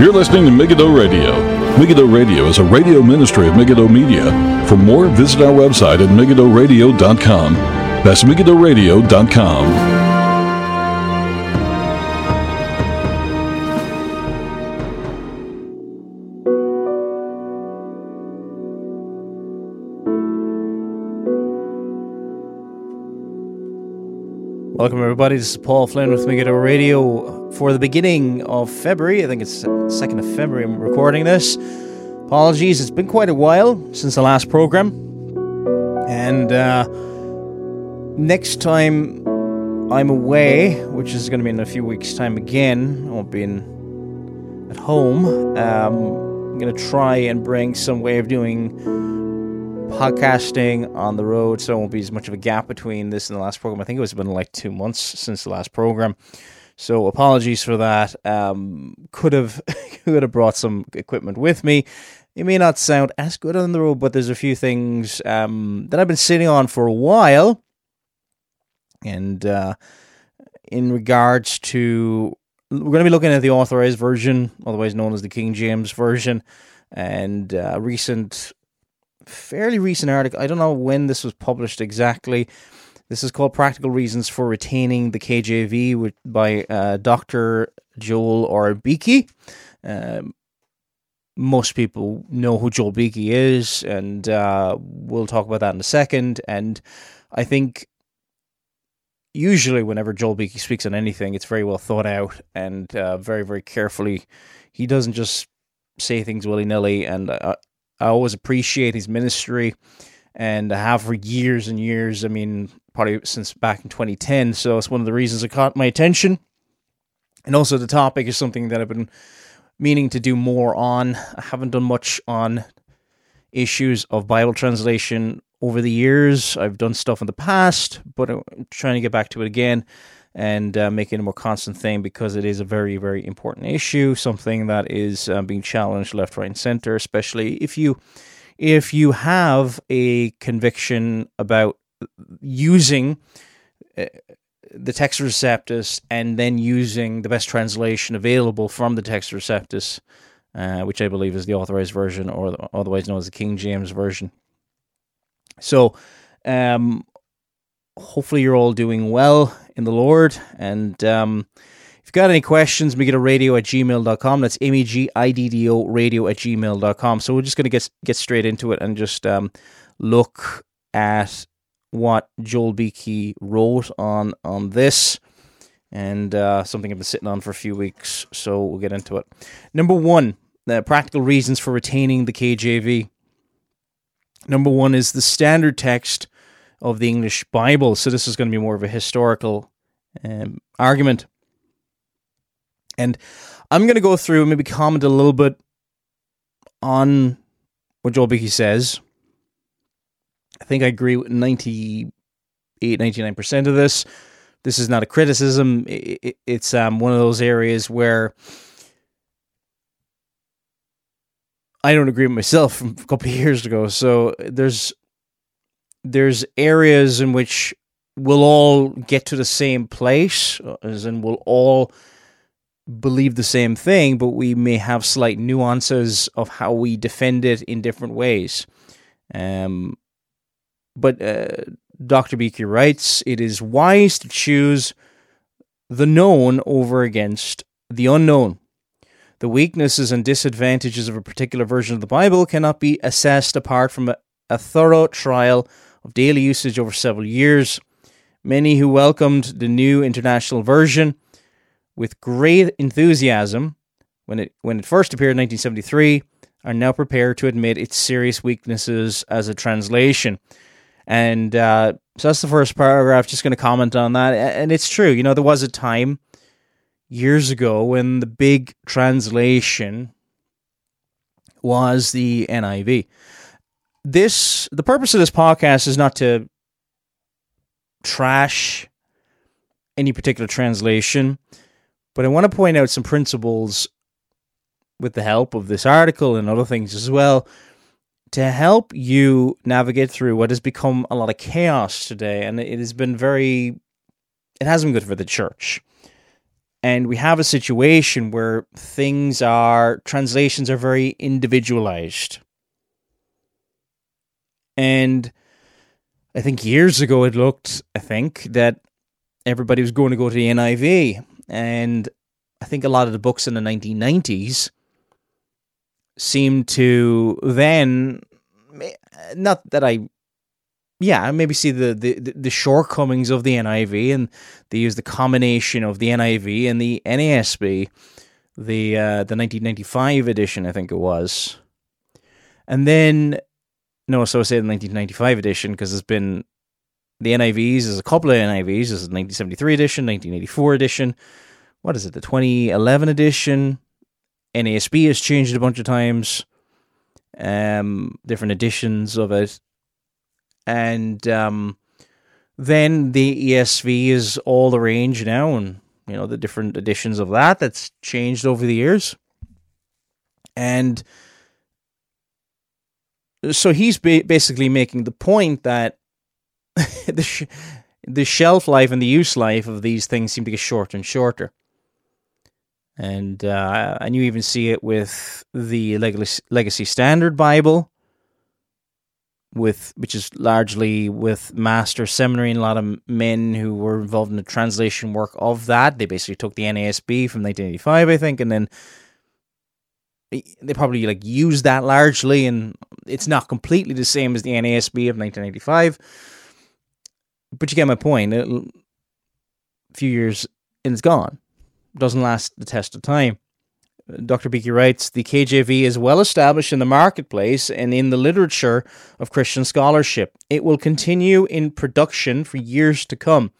You're listening to Megiddo Radio. Megiddo Radio is a radio ministry of Megiddo Media. For more, visit our website at megiddoradio.com. That's megiddoradio.com. Welcome, everybody. This is Paul Flynn with Megiddo Radio for the beginning of February. I think it's 2nd of February I'm recording this. Apologies, it's been quite a while since the last program. And uh, next time I'm away, which is going to be in a few weeks' time again, I won't be in, at home. Um, I'm going to try and bring some way of doing podcasting on the road, so there won't be as much of a gap between this and the last program. I think it was been like two months since the last program. So apologies for that. Um, could have could have brought some equipment with me. It may not sound as good on the road, but there's a few things um, that I've been sitting on for a while. And uh, in regards to, we're going to be looking at the authorized version, otherwise known as the King James version, and uh, recent fairly recent article. I don't know when this was published exactly. This is called Practical Reasons for Retaining the KJV by uh, Dr. Joel R. Beeke. Um, most people know who Joel Beeke is, and uh, we'll talk about that in a second. And I think usually, whenever Joel Beeke speaks on anything, it's very well thought out and uh, very, very carefully. He doesn't just say things willy nilly, and uh, I always appreciate his ministry and I have for years and years. I mean, probably since back in 2010. So it's one of the reasons it caught my attention. And also, the topic is something that I've been meaning to do more on. I haven't done much on issues of Bible translation over the years. I've done stuff in the past, but I'm trying to get back to it again and uh, make it a more constant thing because it is a very, very important issue, something that is uh, being challenged left, right, and center. Especially if you if you have a conviction about using uh, the Textus Receptus and then using the best translation available from the Textus Receptus, uh, which I believe is the authorized version, or otherwise known as the King James version. So, um, hopefully, you're all doing well in the Lord. And um, if you've got any questions, Megiddo radio at gmail.com. That's M E G I D D O radio at gmail.com. So we're just going to get get straight into it and just um, look at what Joel Beeke wrote on on this and uh, something I've been sitting on for a few weeks. So we'll get into it. Number one, the practical reasons for retaining the KJV. Number one is the standard text of the English Bible. So this is going to be more of a historical um, argument. And I'm going to go through and maybe comment a little bit on what Joel Beeke says. I think I agree with 98, 99% of this. This is not a criticism. It's um, one of those areas where I don't agree with myself from a couple of years ago. So there's there's areas in which we'll all get to the same place, as in we'll all believe the same thing, but we may have slight nuances of how we defend it in different ways. Um, but uh, Dr. Beeke writes, it is wise to choose the known over against the unknown. The weaknesses and disadvantages of a particular version of the Bible cannot be assessed apart from a, a thorough trial of daily usage over several years. Many who welcomed the new international version with great enthusiasm when it when it first appeared in 1973 are now prepared to admit its serious weaknesses as a translation. And uh, so that's the first paragraph. Just going to comment on that. And it's true. You know, there was a time years ago when the big translation was the NIV this the purpose of this podcast is not to trash any particular translation, but I want to point out some principles with the help of this article and other things as well to help you navigate through what has become a lot of chaos today and it has been very it hasn't been good for the church And we have a situation where things are, translations are very individualized. And I think years ago it looked, I think, that everybody was going to go to the NIV. And I think a lot of the books in the 1990s seemed to then, not that I yeah, maybe see the, the, the shortcomings of the NIV, and they use the combination of the NIV and the NASB, the uh, the 1995 edition, I think it was, and then no, so I say the 1995 edition because there's been the NIVs. There's a couple of NIVs. There's the 1973 edition, 1984 edition. What is it? The 2011 edition. NASB has changed a bunch of times. Um, different editions of it and um, then the ESV is all the range now, and you know the different editions of that that's changed over the years, and so he's ba- basically making the point that the sh- the shelf life and the use life of these things seem to get shorter and shorter. And uh, and you even see it with the Legacy, Standard Bible, with which is largely with master seminary and a lot of men who were involved in the translation work of that. They basically took the NASB from 1985, I think, and then they probably like used that largely, and it's not completely the same as the NASB of 1985. But you get my point. a few years and it's gone. Doesn't last the test of time. Dr. Beeke writes The KJV is well established in the marketplace and in the literature of Christian scholarship. It will continue in production for years to come.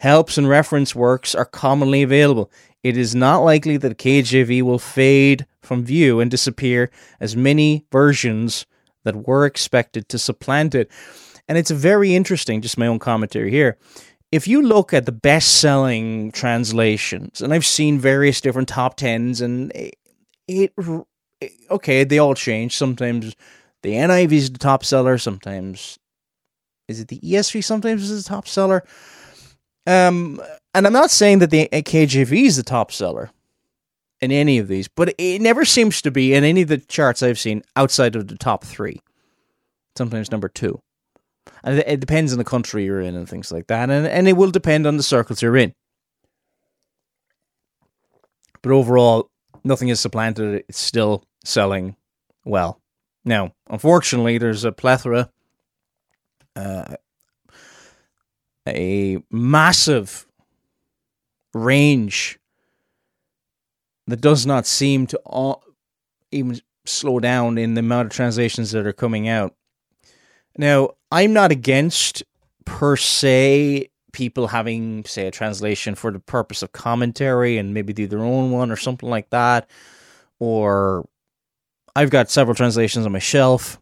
Helps and reference works are commonly available. It is not likely that KJV will fade from view and disappear as many versions that were expected to supplant it. And it's very interesting, just my own commentary here if you look at the best selling translations, and I've seen various different top tens, and it, it, okay, they all change. Sometimes the NIV is the top seller. Sometimes is it the ESV? Sometimes is the top seller. Um, and I'm not saying that the KJV is the top seller in any of these, but it never seems to be in any of the charts I've seen outside of the top three. Sometimes number two. And it depends on the country you're in and things like that. And, and it will depend on the circles you're in. But overall, nothing is supplanted. It's still selling well. Now, unfortunately, there's a plethora, uh, a massive range that does not seem to all, even slow down in the amount of translations that are coming out. Now, I'm not against per se people having, say, a translation for the purpose of commentary and maybe do their own one or something like that. Or I've got several translations on my shelf.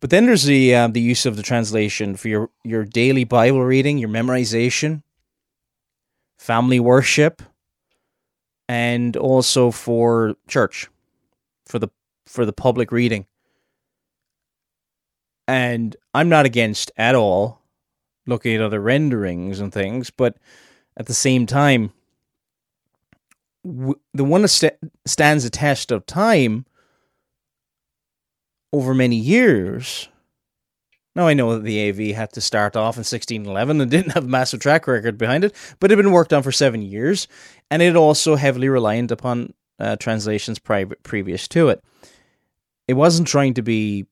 But then there's the uh, the use of the translation for your, your daily Bible reading, your memorization, family worship, and also for church, for the for the public reading. And I'm not against at all looking at other renderings and things, but at the same time, w- the one that st- stands the test of time over many years. Now I know that the AV had to start off in 1611 and didn't have a massive track record behind it, but it had been worked on for seven years, and it also heavily reliant upon uh, translations pri- previous to it. It wasn't trying to be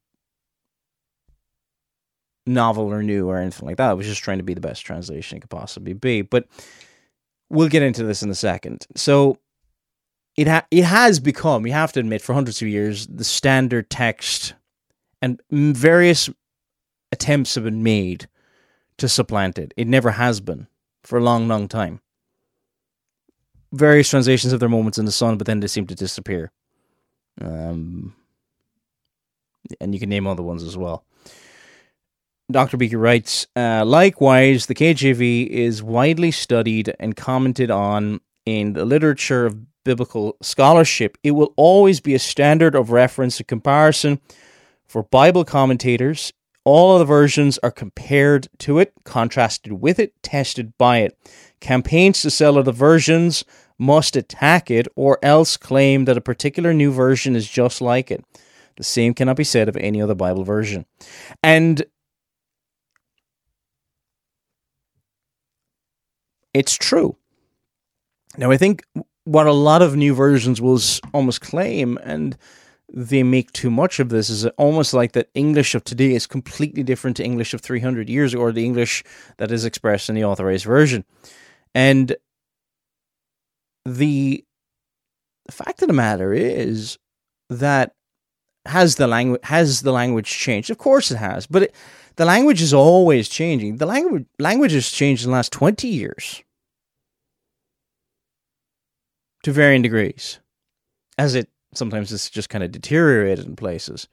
novel or new or anything like that. It was just trying to be the best translation it could possibly be. But we'll get into this in a second. So it ha- it has become, you have to admit, for hundreds of years, the standard text, and various attempts have been made to supplant it. It never has been for a long, long time. Various translations of their moments in the sun, but then they seem to disappear. Um, and you can name other ones as well. Dr. Beeke writes, uh, likewise, the KJV is widely studied and commented on in the literature of biblical scholarship. It will always be a standard of reference and comparison for Bible commentators. All of the versions are compared to it, contrasted with it, tested by it. Campaigns to sell other versions must attack it or else claim that a particular new version is just like it. The same cannot be said of any other Bible version. And it's true. Now, I think what a lot of new versions will almost claim, and they make too much of this, is almost like that English of today is completely different to English of 300 years ago, or the English that is expressed in the authorized version. And the, fact of the matter is that has the language has the language changed? Of course it has, but it, the language is always changing. The language language has changed in the last 20 years to varying degrees, as it sometimes it's just kind of deteriorated in places.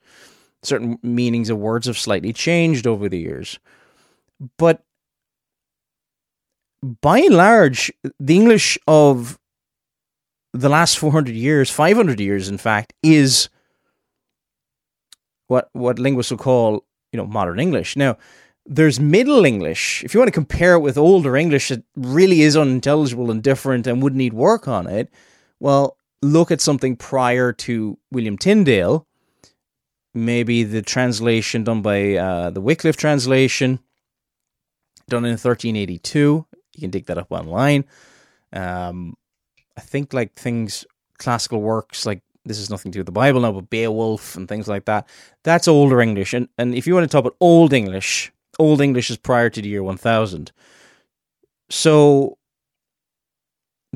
Certain meanings of words have slightly changed over the years, but by and large, the English of the last 400 years, 500 years, in fact, is what what linguists will call you know modern English. Now, there's Middle English. If you want to compare it with older English that really is unintelligible and different and would need work on it, well, look at something prior to William Tyndale. Maybe the translation done by uh, the Wycliffe translation, done in 1382. You can dig that up online. Um, I think like things, classical works like this is nothing to do with the Bible now, but Beowulf and things like that. That's older English. And, and if you want to talk about Old English, Old English is prior to the year 1000. So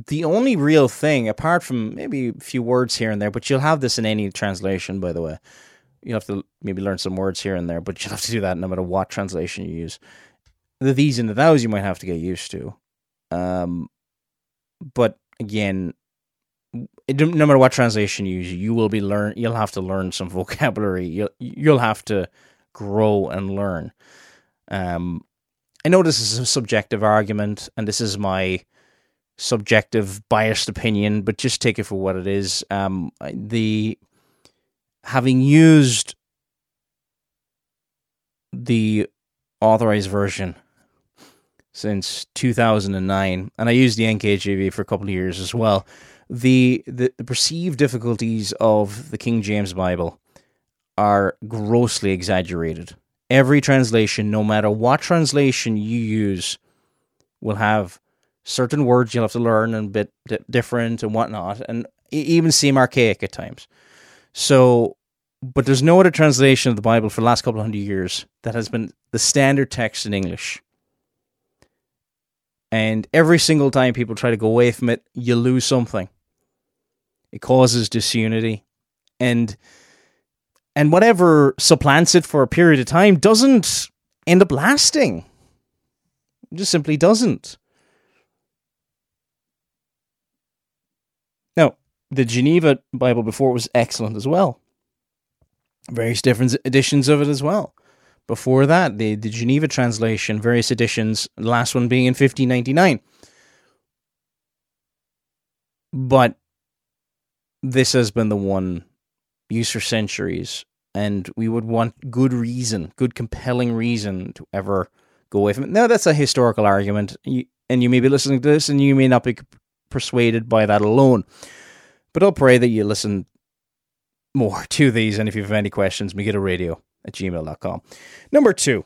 the only real thing, apart from maybe a few words here and there, but you'll have this in any translation, by the way. You'll have to maybe learn some words here and there, but you'll have to do that no matter what translation you use. The these and the thous you might have to get used to. Um, but again, no matter what translation you use, you will be learn. You'll have to learn some vocabulary. You'll you'll have to grow and learn. Um, I know this is a subjective argument, and this is my subjective, biased opinion, but just take it for what it is. Um, the having used the authorized version since 2009, and I used the NKJV for a couple of years as well the, the, the perceived difficulties of the King James Bible are grossly exaggerated. Every translation, no matter what translation you use, will have certain words you'll have to learn and a bit different and whatnot, and even seem archaic at times. So, but there's no other translation of the Bible for the last couple of hundred years that has been the standard text in English. And every single time people try to go away from it, you lose something. It causes disunity. And and whatever supplants it for a period of time doesn't end up lasting. It just simply doesn't. Now, the Geneva Bible before was excellent as well. Various different editions of it as well. Before that, the, the Geneva translation, various editions, the last one being in 1599. But this has been the one used for centuries, and we would want good reason, good compelling reason to ever go away from it. Now, that's a historical argument, and you may be listening to this, and you may not be persuaded by that alone. But I'll pray that you listen more to these, and if you have any questions, Megiddo Radio at gmail.com. Number two.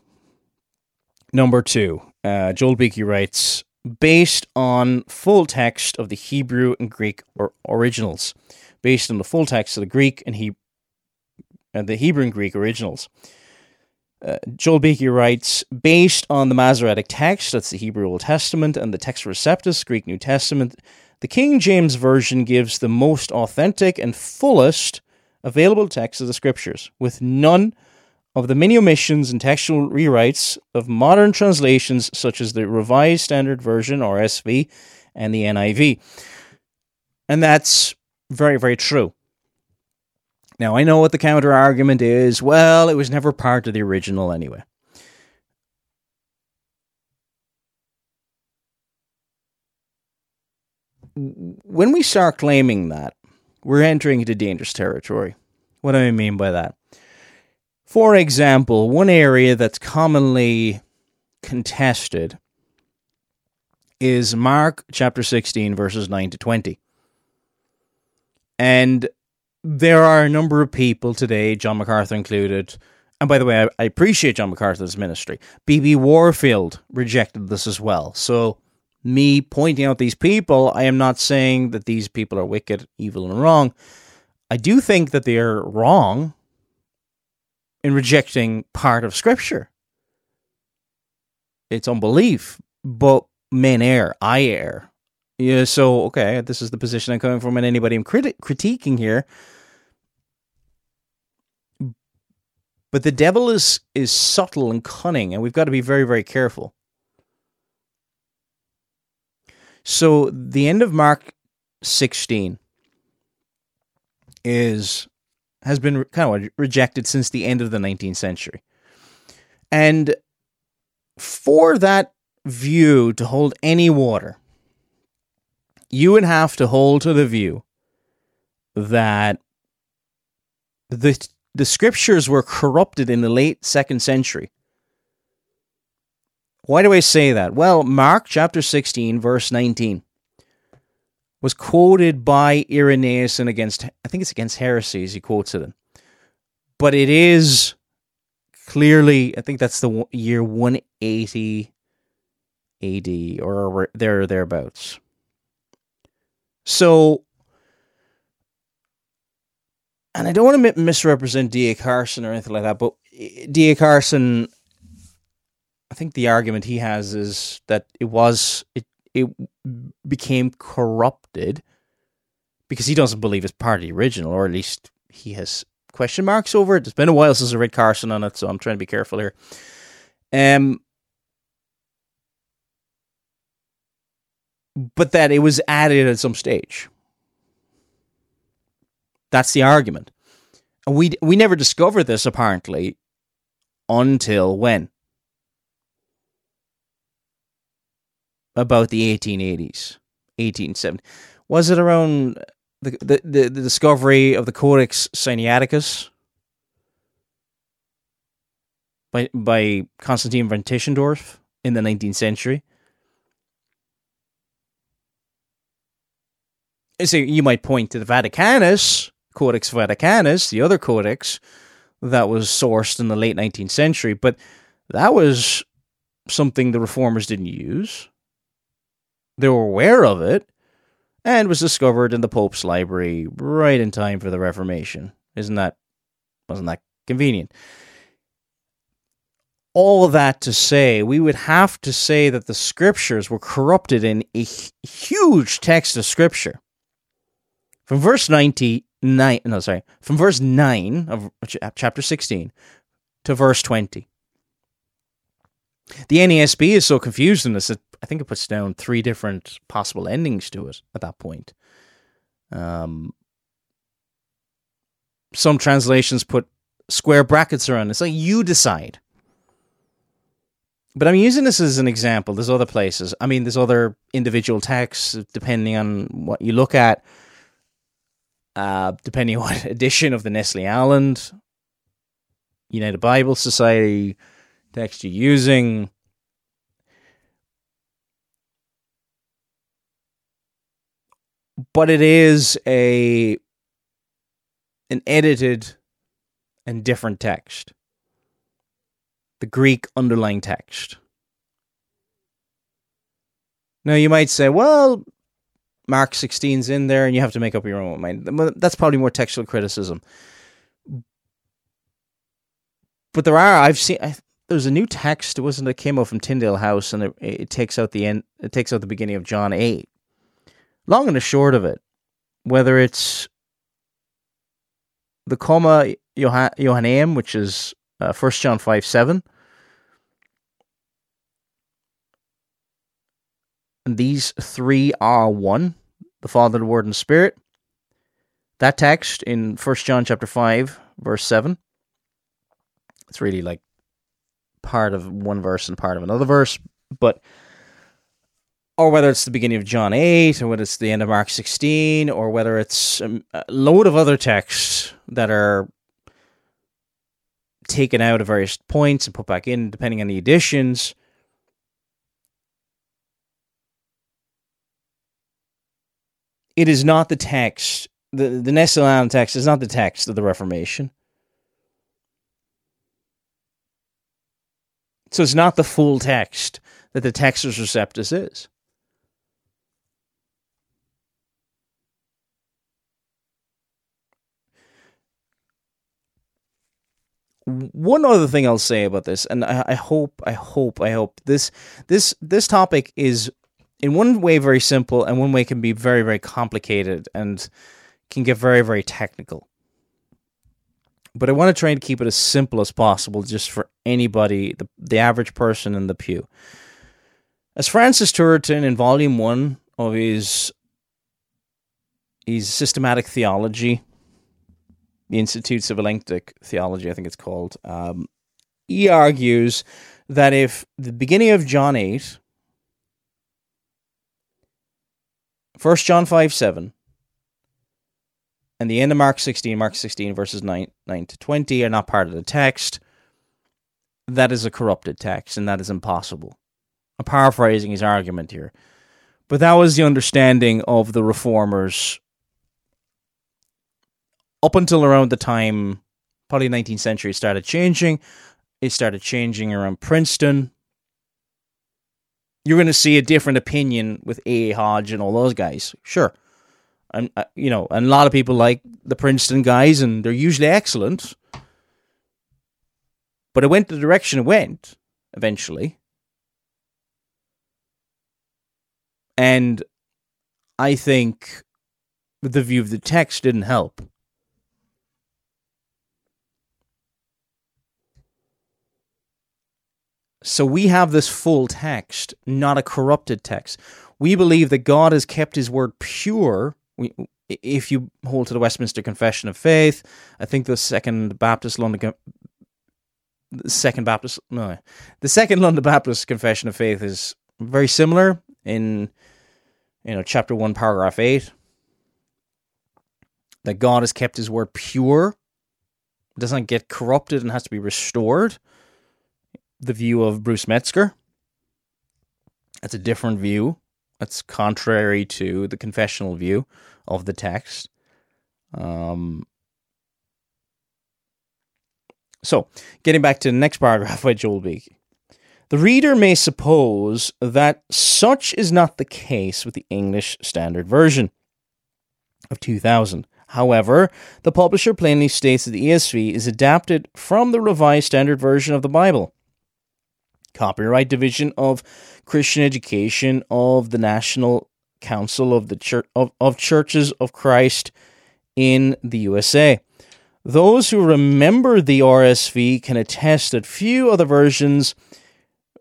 Number two. Uh, Joel Beeke writes, based on full text of the Hebrew and Greek or originals, based on the full text of the Greek and he and the Hebrew and Greek originals. Uh, Joel Beeke writes, based on the Masoretic text, that's the Hebrew Old Testament, and the Textus Receptus, Greek New Testament, the King James Version gives the most authentic and fullest available text of the Scriptures, with none of the many omissions and textual rewrites of modern translations such as the Revised Standard Version or SV and the NIV. And that's very, very true. Now, I know what the counter argument is. Well, it was never part of the original anyway. When we start claiming that, we're entering into dangerous territory. What do I mean by that? For example, one area that's commonly contested is Mark chapter 16, verses 9 to 20. And there are a number of people today, John MacArthur included, and by the way, I, I appreciate John MacArthur's ministry. B.B. Warfield rejected this as well. So, me pointing out these people, I am not saying that these people are wicked, evil, and wrong. I do think that they are wrong in rejecting part of Scripture. It's unbelief, but men err, I err. Yeah, so okay, this is the position I'm coming from, and anybody I'm criti- critiquing here. But the devil is is subtle and cunning, and we've got to be very, very careful. So the end of Mark 16 is has been kind of rejected since the end of the 19th century. And for that view to hold any water, you would have to hold to the view that the the scriptures were corrupted in the late second century. Why do I say that? Well, Mark chapter 16, verse 19 was quoted by Irenaeus and against I think it's against heresies he quotes it in. But it is clearly I think that's the year 180 AD or there or thereabouts. So and I don't want to misrepresent D.A. Carson or anything like that, but D.A. Carson I think the argument he has is that it was it it became corrupted because he doesn't believe it's part of the original, or at least he has question marks over it. It's been a while since I read Carson on it, so I'm trying to be careful here. Um, but that it was added at some stage. That's the argument. And we we never discovered this apparently until when? about the 1880s, 1870. Was it around the, the, the, discovery of the Codex Sinaiticus by, by Constantine von Tischendorf in the 19th century? So you might point to the Vaticanus, Codex Vaticanus, the other codex that was sourced in the late 19th century, but that was something the reformers didn't use. They were aware of it and was discovered in the Pope's library right in time for the Reformation. Isn't that wasn't that convenient? All of that to say, we would have to say that the scriptures were corrupted in a huge text of scripture. From verse 99, no, sorry, from verse 9 of chapter 16 to verse 20. The NASB is so confused in this I think it puts down three different possible endings to it at that point. Um, some translations put square brackets around it. It's like you decide. But I'm using this as an example. There's other places. I mean, there's other individual texts depending on what you look at. Uh, depending on what edition of the Nestle Aland United Bible Society text you're using. But it is a an edited and different text. The Greek underlying text. Now you might say, well, Mark 16's in there and you have to make up your own mind. That's probably more textual criticism. But there are I've seen I, there's a new text. It wasn't. It came out from Tyndale House, and it, it takes out the end. It takes out the beginning of John eight. Long and the short of it, whether it's the comma Johanneum, which is uh, First John five seven, and these three are one: the Father, the Word, and the Spirit. That text in First John chapter five, verse seven. It's really like part of one verse and part of another verse, but or whether it's the beginning of John 8, or whether it's the end of Mark 16, or whether it's um, a load of other texts that are taken out at various points and put back in, depending on the editions. It is not the text. The the Nestle-Aland text is not the text of the Reformation. So it's not the full text that the Textus Receptus is. One other thing I'll say about this, and I, I hope, I hope, I hope this this this topic is in one way very simple, and one way can be very, very complicated and can get very, very technical but I want to try and keep it as simple as possible just for anybody, the, the average person in the pew. As Francis Turretin in volume one of his, his systematic theology, the Institutes of Elenctic Theology, I think it's called, um, he argues that if the beginning of John 8, 1 John 5 7, and the end of Mark 16, Mark 16 verses 9, 9 to 20 are not part of the text. That is a corrupted text, and that is impossible. I'm paraphrasing his argument here. But that was the understanding of the reformers up until around the time, probably 19th century, started changing. It started changing around Princeton. You're going to see a different opinion with A. Hodge and all those guys. Sure and uh, you know, and a lot of people like the Princeton guys, and they're usually excellent. But it went the direction it went eventually, and I think the view of the text didn't help. So we have this full text, not a corrupted text. We believe that God has kept his word pure. We if you hold to the Westminster Confession of Faith, I think the Second Baptist London the Second Baptist no, the Second London Baptist Confession of Faith is very similar in you know chapter 1 paragraph 8 that God has kept his word pure. Doesn't get corrupted and has to be restored the view of Bruce Metzger that's a different view that's contrary to the confessional view of the text. Um, so, getting back to the next paragraph by Joel Beeke. The reader may suppose that such is not the case with the English Standard Version of 2000. However, the publisher plainly states that the ESV is adapted from the Revised Standard Version of the Bible. Copyright Division of Christian Education of the National Council of the Church of, of Churches of Christ in the USA. Those who remember the RSV can attest that few other versions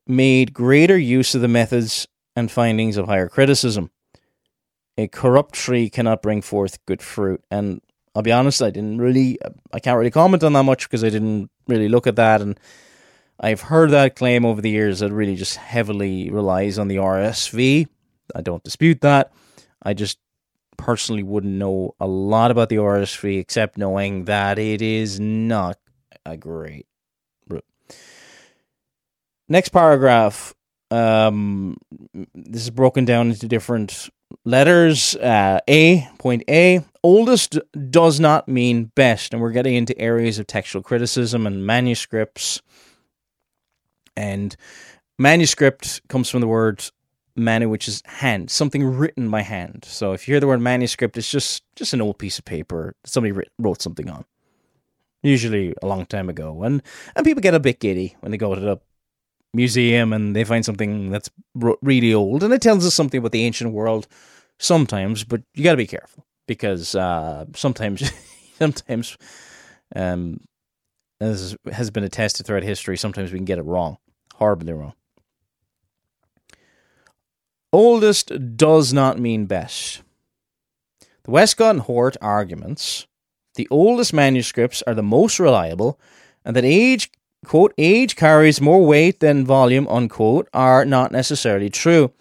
made greater use of the methods and findings of higher criticism. A corrupt tree cannot bring forth good fruit. And I'll be honest, I didn't really, I can't really comment on that much because I didn't really look at that. And I've heard that claim over the years that really just heavily relies on the RSV. I don't dispute that. I just personally wouldn't know a lot about the RSV except knowing that it is not a great route. Next paragraph. Um, this is broken down into different letters. Uh, a point A. Oldest does not mean best, and we're getting into areas of textual criticism and manuscripts and manuscript comes from the word manu, which is hand, something written by hand. So if you hear the word manuscript, it's just just an old piece of paper somebody wrote something on, usually a long time ago. And and people get a bit giddy when they go to the museum and they find something that's really old, and it tells us something about the ancient world. Sometimes, but you got to be careful because uh, sometimes, sometimes, um, as has been attested throughout history, sometimes we can get it wrong horribly wrong. Oldest does not mean best. The Westcott and Hort arguments the oldest manuscripts are the most reliable, and that age, quote, age carries more weight than volume, unquote, are not necessarily true.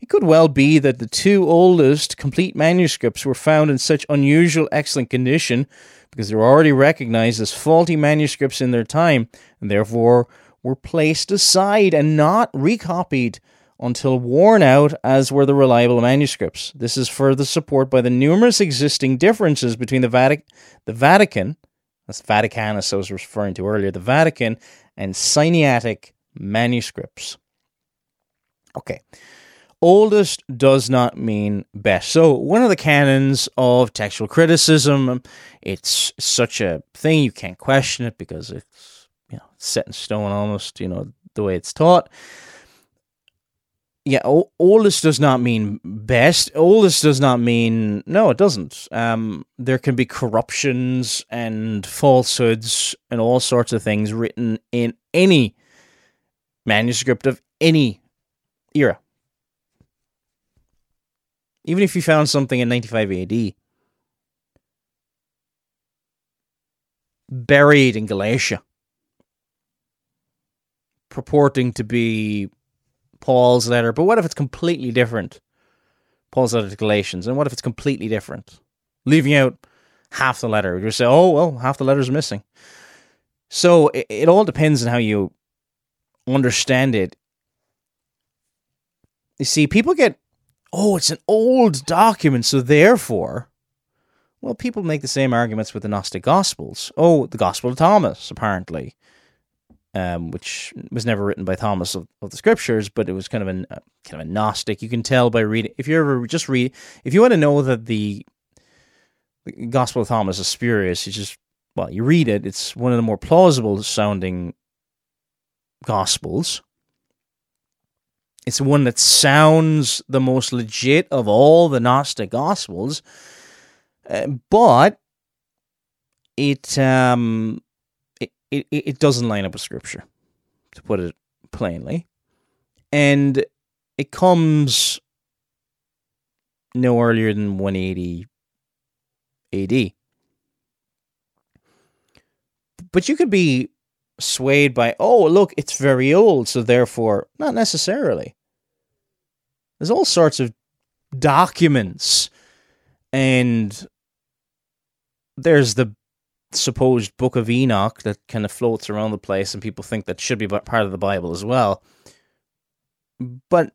It could well be that the two oldest complete manuscripts were found in such unusual excellent condition because they were already recognized as faulty manuscripts in their time, and therefore were placed aside and not recopied until worn out, as were the reliable manuscripts. This is further supported by the numerous existing differences between the, Vatic- the Vatican, that's Vaticanus I was referring to earlier, the Vatican and Sinaitic manuscripts. Okay. Oldest does not mean best. So, one of the canons of textual criticism, it's such a thing you can't question it because it's you know set in stone almost, you know, the way it's taught. Yeah, oldest does not mean best. Oldest does not mean no, it doesn't. Um, there can be corruptions and falsehoods and all sorts of things written in any manuscript of any era. Even if you found something in 95 AD, buried in Galatia, purporting to be Paul's letter, but what if it's completely different? Paul's letter to Galatians, and what if it's completely different? Leaving out half the letter. You say, oh, well, half the letter's missing. So it, it all depends on how you understand it. You see, people get, oh, it's an old document, so therefore, well, people make the same arguments with the Gnostic Gospels. Oh, the Gospel of Thomas, apparently, um, which was never written by Thomas of, of, the Scriptures, but it was kind of a uh, kind of a Gnostic. You can tell by reading. If you ever just read, if you want to know that the, the Gospel of Thomas is spurious, you just well, you read it. It's one of the more plausible sounding Gospels. It's the one that sounds the most legit of all the Gnostic Gospels, uh, but it um it, it doesn't line up with Scripture, to put it plainly, and it comes no earlier than 180 AD. But you could be swayed by, oh, look, it's very old, so therefore, not necessarily. There's all sorts of documents, and there's the supposed Book of Enoch that kind of floats around the place, and people think that should be part of the Bible as well. But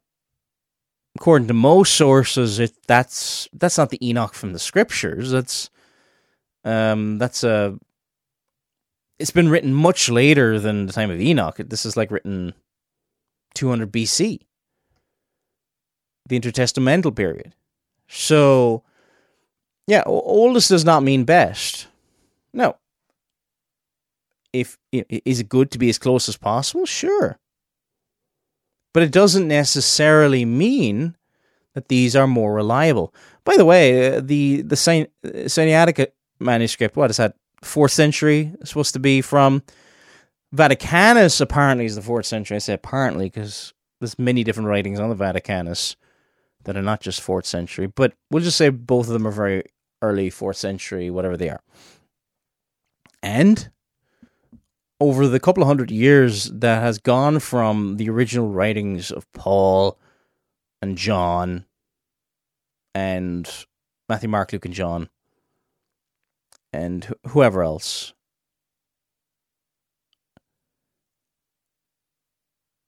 according to most sources, it that's that's not the Enoch from the scriptures. That's um that's a it's been written much later than the time of Enoch. This is like written 200 BC, the intertestamental period. So, yeah, oldest does not mean best. No. If is it good to be as close as possible? Sure. But it doesn't necessarily mean that these are more reliable. By the way, uh, the the Sinaitic manuscript, what is that? fourth century supposed to be from. Vaticanus apparently is the fourth century. I say apparently because there's many different writings on the Vaticanus that are not just fourth century, but we'll just say both of them are very early fourth century, whatever they are. And over the couple of hundred years that has gone from the original writings of Paul and John and Matthew, Mark, Luke, and John and wh- whoever else.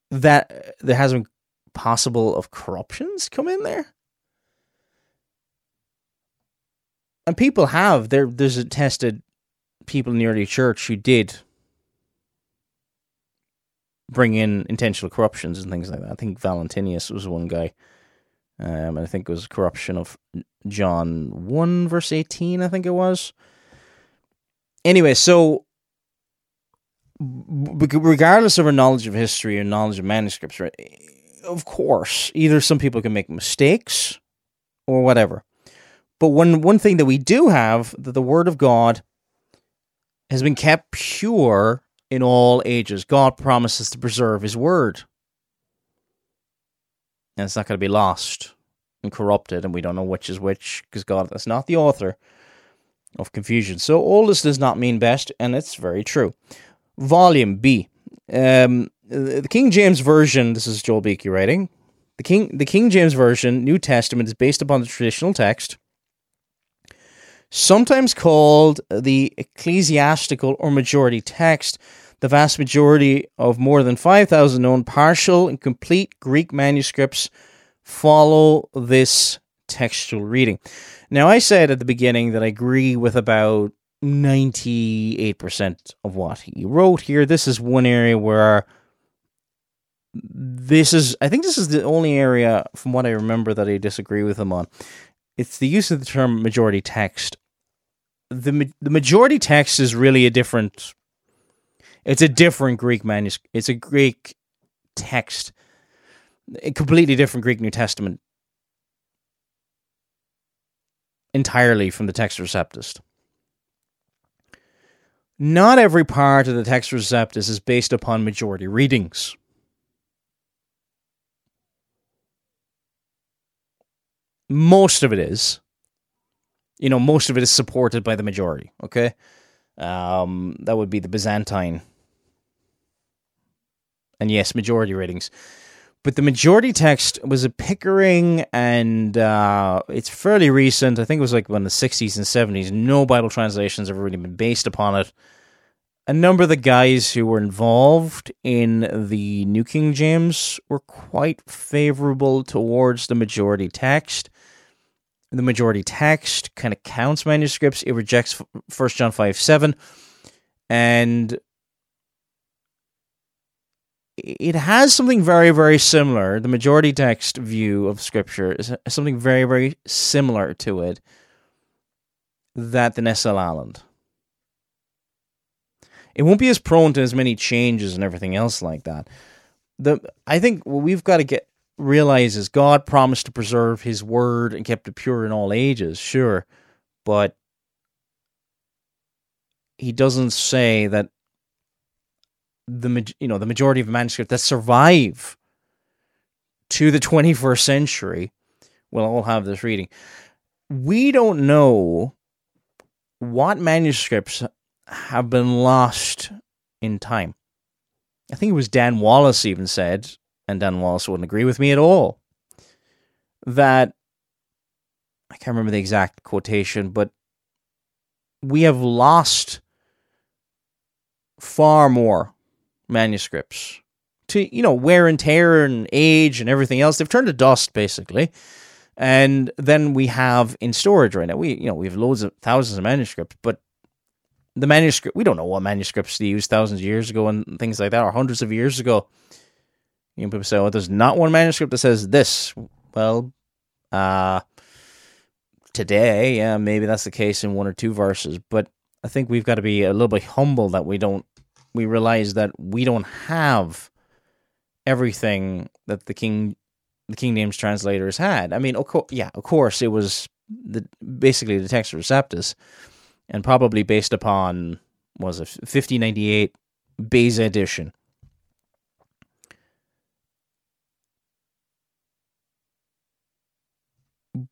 That there hasn't possible of corruptions come in there. And people have there. There's attested people in the early church who did bring in intentional corruptions and things like that. I think Valentinius was one guy. Um, I think it was corruption of John 1, verse 18, I think it was anyway, so regardless of our knowledge of history or knowledge of manuscripts, right? Of course, either some people can make mistakes or whatever. But one one thing that we do have that the Word of God has been kept pure in all ages. God promises to preserve His Word, and it's not going to be lost and corrupted, and we don't know which is which because God is not the author of confusion. So oldest does not mean best, and it's very true. Volume B. Um, the King James Version, this is Joel Beeke writing. The King, the King James Version, New Testament, is based upon the traditional text, sometimes called the ecclesiastical or majority text. The vast majority of more than 5,000 known partial and complete Greek manuscripts follow this textual reading. Now, I said at the beginning that I agree with about 98% of what he wrote here. This is one area where this is, I think this is the only area from what I remember that I disagree with him on. It's the use of the term majority text. The, the majority text is really a different, it's a different Greek manuscript. It's a Greek text, a completely different Greek New Testament entirely from the Textus Receptus. Not every part of the Textus Receptus is based upon majority readings. Most of it is. You know, most of it is supported by the majority, okay? Um, that would be the Byzantine. And yes, majority ratings. but the majority text was a Pickering, and uh, it's fairly recent. I think it was like in the 60s and 70s. No Bible translations have really been based upon it. A number of the guys who were involved in the New King James were quite favorable towards the majority text. The majority text kind of counts manuscripts. It rejects First John 5 7. And it has something very, very similar. The majority text view of Scripture is something very, very similar to it that the Nestle-Aland. It won't be as prone to as many changes and everything else like that. The I think what we've got to get realize is God promised to preserve His word and kept it pure in all ages, sure, but He doesn't say that the you know the majority of manuscripts that survive to the 21st century will all have this reading. We don't know what manuscripts have been lost in time. I think it was Dan Wallace even said, and Dan Wallace wouldn't agree with me at all, that I can't remember the exact quotation, but we have lost far more manuscripts to you know wear and tear and age and everything else. They've turned to dust basically, and then we have in storage right now. We you know we have loads of thousands of manuscripts, but the manuscript we don't know what manuscripts they used thousands of years ago and things like that, or hundreds of years ago. You know, people say, "Oh, there's not one manuscript that says this." Well, uh today, yeah, maybe that's the case in one or two verses, but I think we've got to be a little bit humble that we don't we realize that we don't have everything that the King the King James translators had. I mean, of co- yeah, of course, it was the basically the Textus Receptus, and probably based upon was it fifteen ninety eight Beza edition.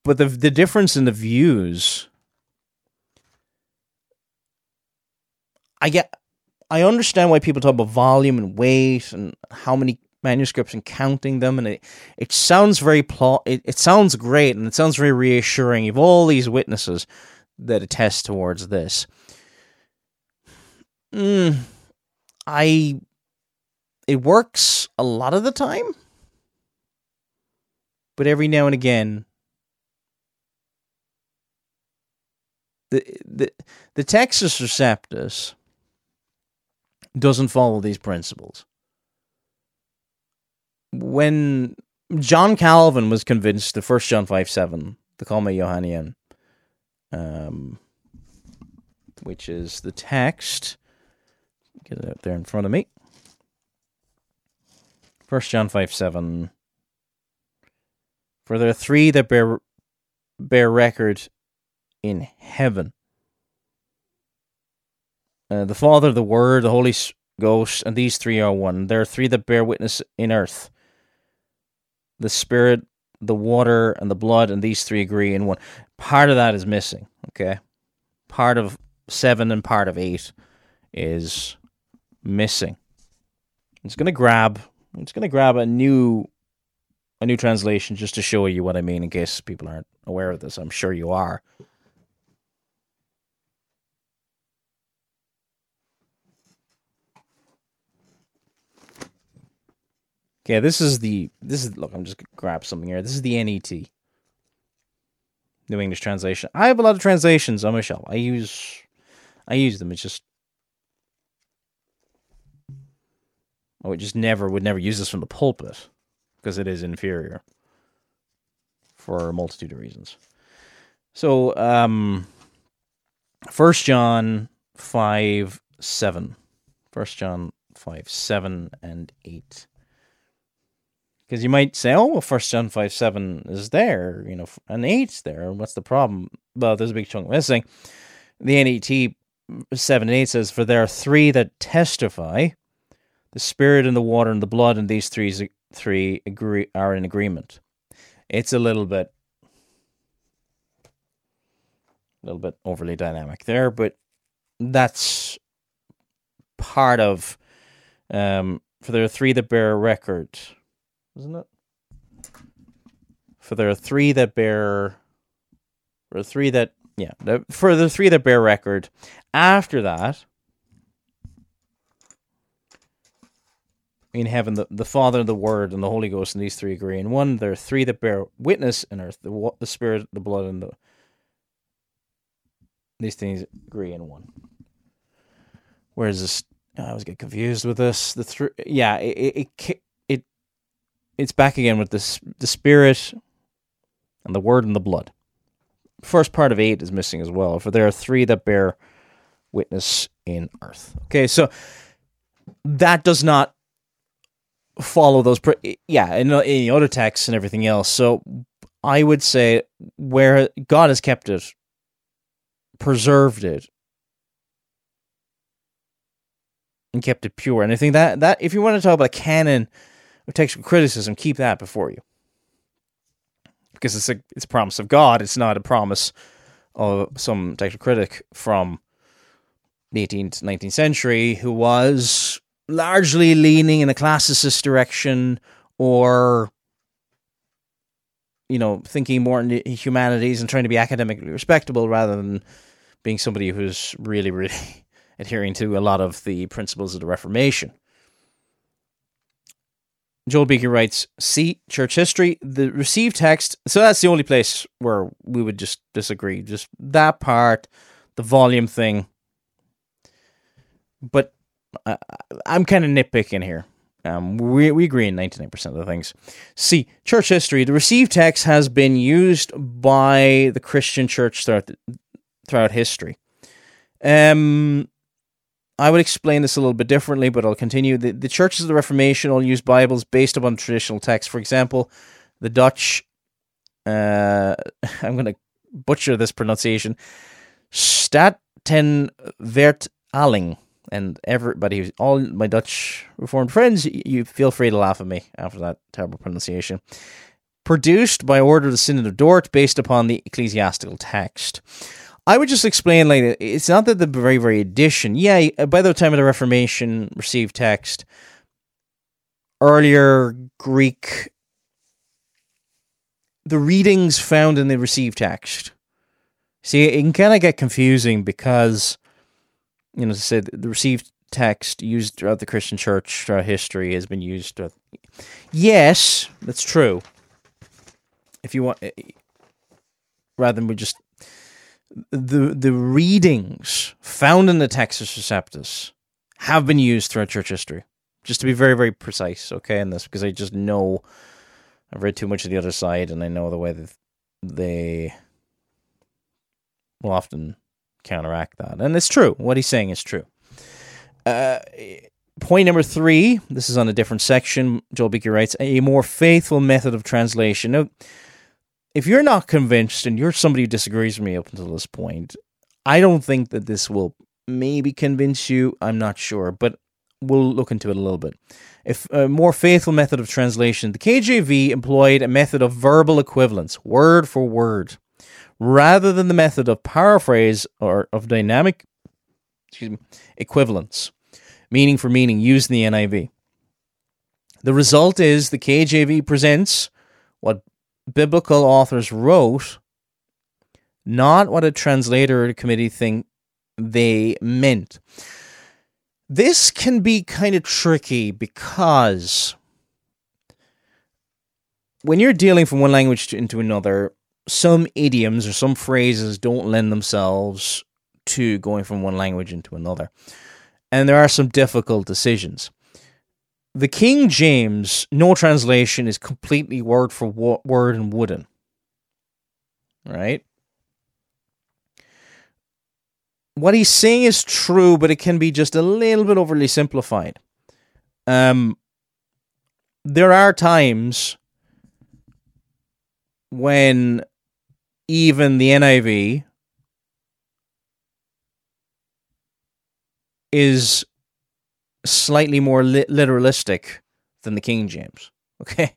But the the difference in the views, I get I understand why people talk about volume and weight and how many manuscripts and counting them, and it it sounds very plot. It, it sounds great and it sounds very reassuring. You have all these witnesses that attest towards this. Mm, I it works a lot of the time, but every now and again. The, the the Textus Receptus doesn't follow these principles. When John Calvin was convinced the first John 5 7, the Comma Johanneum, um, which is the text, get it up there in front of me. First John 5 7. For there are three that bear bear record in heaven uh, the Father, the Word, the Holy Ghost, and these three are one. There are three that bear witness in earth the Spirit, the water, and the blood, and these three agree in one. Part of that is missing, okay? Part of seven and part of eight is missing. It's gonna grab it's gonna grab a new a new translation just to show you what I mean in case people aren't aware of this. I'm sure you are. Okay, this is the this is look. I'm just grab something here. This is the NET, New English Translation. I have a lot of translations on my shelf. I use I use them. It's just I would just never would never use this from the pulpit because it is inferior for a multitude of reasons. So, um, First John five seven, First John five seven and eight. Because you might say, "Oh, well, First John five seven is there, you know, and eight's there. What's the problem?" Well, there's a big chunk missing. The NET seven and eight says, "For there are three that testify, the Spirit and the water and the blood, and these three three agree are in agreement." It's a little bit a little bit overly dynamic there, but that's part of. Um, for there are three that bear record, isn't it? For there are three that bear. For three that yeah, for the three that bear record. After that, in heaven, the, the Father, the Word, and the Holy Ghost, and these three agree in one. There are three that bear witness in earth: the the Spirit, the blood, and the these things agree in one. Whereas this, oh, I always get confused with this. The three, yeah, it, it it it's back again with this the spirit and the word and the blood. First part of eight is missing as well. For there are three that bear witness in earth. Okay, so that does not follow those. Pre- yeah, in, in other texts and everything else. So I would say where God has kept it preserved it and kept it pure. And I think that that if you want to talk about a canon of textual criticism, keep that before you, because it's a it's a promise of God. It's not a promise of some textual critic from the 18th 19th century who was largely leaning in a classicist direction or you know thinking more in the humanities and trying to be academically respectable rather than being somebody who's really, really adhering to a lot of the principles of the Reformation. Joel Beeke writes, see church history, the received text. So that's the only place where we would just disagree. Just that part, the volume thing. But I, I'm kind of nitpicking here. Um, we, we agree in 99% of the things. See, church history, the received text has been used by the Christian church throughout the, throughout history. Um, I would explain this a little bit differently, but I'll continue. The, the churches of the Reformation all use Bibles based upon traditional texts. For example, the Dutch, uh, I'm going to butcher this pronunciation, Staten Vertaling. And everybody, all my Dutch Reformed friends, you feel free to laugh at me after that terrible pronunciation. Produced by order of the Synod of Dort based upon the ecclesiastical text. I would just explain like it's not that the very very edition. Yeah, by the time of the Reformation, received text. Earlier Greek, the readings found in the received text. See, it can kind of get confusing because, you know, as I said, the received text used throughout the Christian church throughout history has been used. Yes, that's true. If you want, eh, rather than we just the the readings found in the Textus Receptus have been used throughout church history. Just to be very very precise, okay, in this because I just know I've read too much of the other side, and I know the way that they will often counteract that, and it's true. What he's saying is true. Uh, point number three. This is on a different section. Joel Beeke writes a more faithful method of translation. Now if you're not convinced and you're somebody who disagrees with me up until this point, I don't think that this will maybe convince you. I'm not sure, but we'll look into it a little bit. If a more faithful method of translation, the KJV employed a method of verbal equivalence, word for word, rather than the method of paraphrase or of dynamic excuse me, equivalence, meaning for meaning used in the NIV. The result is the KJV presents what biblical authors wrote, not what a translator committee think they meant. This can be kind of tricky because when you're dealing from one language to, into another, some idioms or some phrases don't lend themselves to going from one language into another. And there are some difficult decisions. The King James, no translation is completely word for word and wooden. Right? What he's saying is true, but it can be just a little bit overly simplified. Um, there are times when even the NIV is slightly more li- literalistic than the King James. Okay.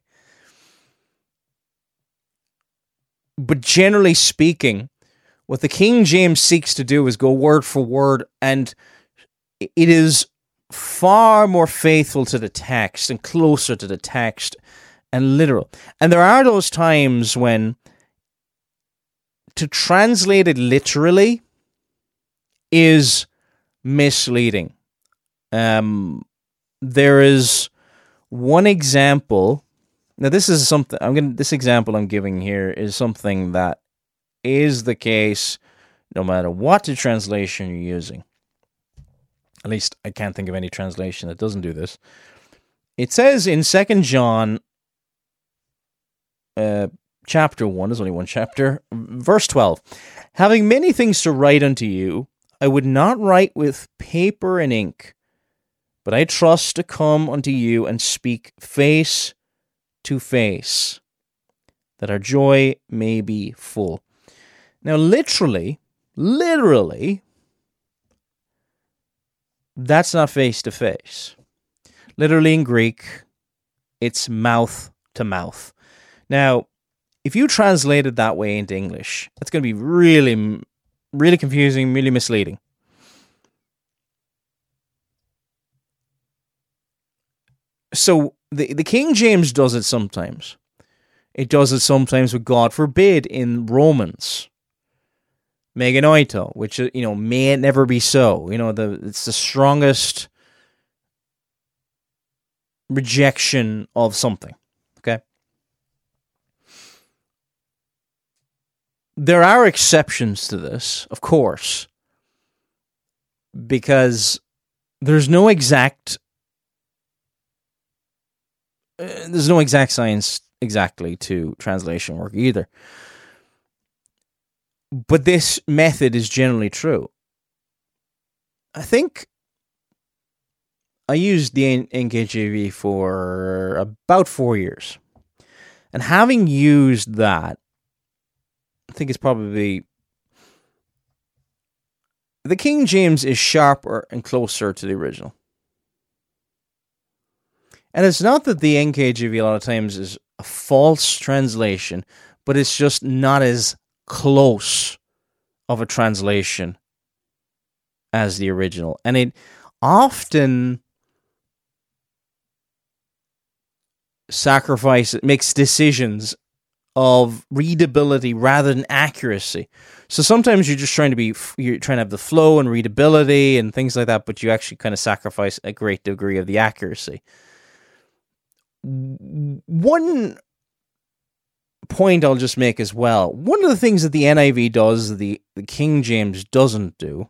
But generally speaking, what the King James seeks to do is go word for word, and it is far more faithful to the text and closer to the text and literal. And there are those times when to translate it literally is misleading. Um, there is one example. Now, this is something I'm going. This example I'm giving here is something that is the case no matter what the translation you're using. At least I can't think of any translation that doesn't do this. It says in Second John, uh, chapter one. There's only one chapter, verse twelve. Having many things to write unto you, I would not write with paper and ink, but I trust to come unto you and speak face to face, that our joy may be full. Now, literally, literally, that's not face to face. Literally in Greek, it's mouth to mouth. Now, if you translate it that way into English, it's going to be really, really confusing, really misleading. So the the King James does it sometimes. It does it sometimes with God forbid in Romans. Me genoito, which uh, you know may it never be so. You know the it's the strongest rejection of something. Okay. There are exceptions to this, of course, because there's no exact Uh, there's no exact science exactly to translation work either but this method is generally true. I think I used the NKJV for about four years. And having used that, I think it's probably the King James is sharper and closer to the original. And it's not that the NKJV a lot of times is a false translation, but it's just not as close of a translation as the original. And it often sacrifices, makes decisions of readability rather than accuracy. So sometimes you're just trying to be, you're trying to have the flow and readability and things like that, but you actually kind of sacrifice a great degree of the accuracy. One point I'll just make as well. One of the things that the NIV does, the, the King James doesn't do,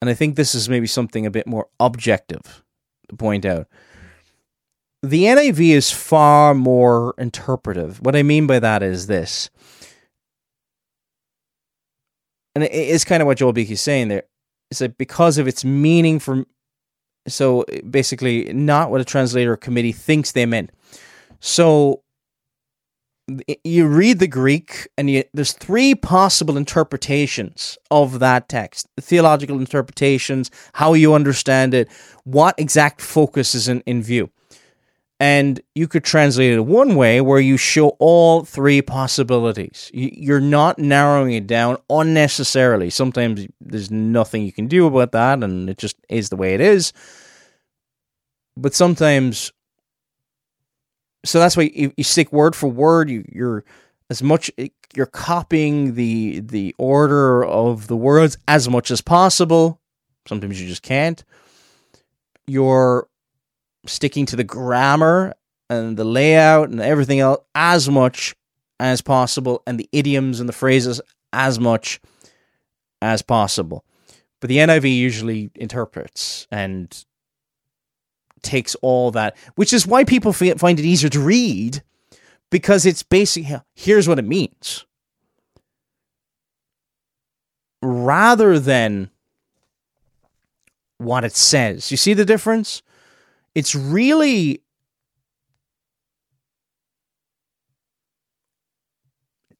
and I think this is maybe something a bit more objective to point out. The NIV is far more interpretive. What I mean by that is this, and it is kind of what Joel Beeke is saying there. Is that because of its meaning from, so basically not what a translator committee thinks they meant. So you read the Greek and you, there's three possible interpretations of that text theological interpretations, how you understand it, what exact focus is in, in view. And you could translate it one way where you show all three possibilities. You're not narrowing it down unnecessarily. Sometimes there's nothing you can do about that, and it just is the way it is. But sometimes so that's why you, you stick word for word. You, you're as much you're copying the the order of the words as much as possible. Sometimes you just can't. You're sticking to the grammar and the layout and everything else as much as possible, and the idioms and the phrases as much as possible. But the NIV usually interprets and takes all that, which is why people find it easier to read because it's basically here's what it means rather than what it says. You see the difference? It's really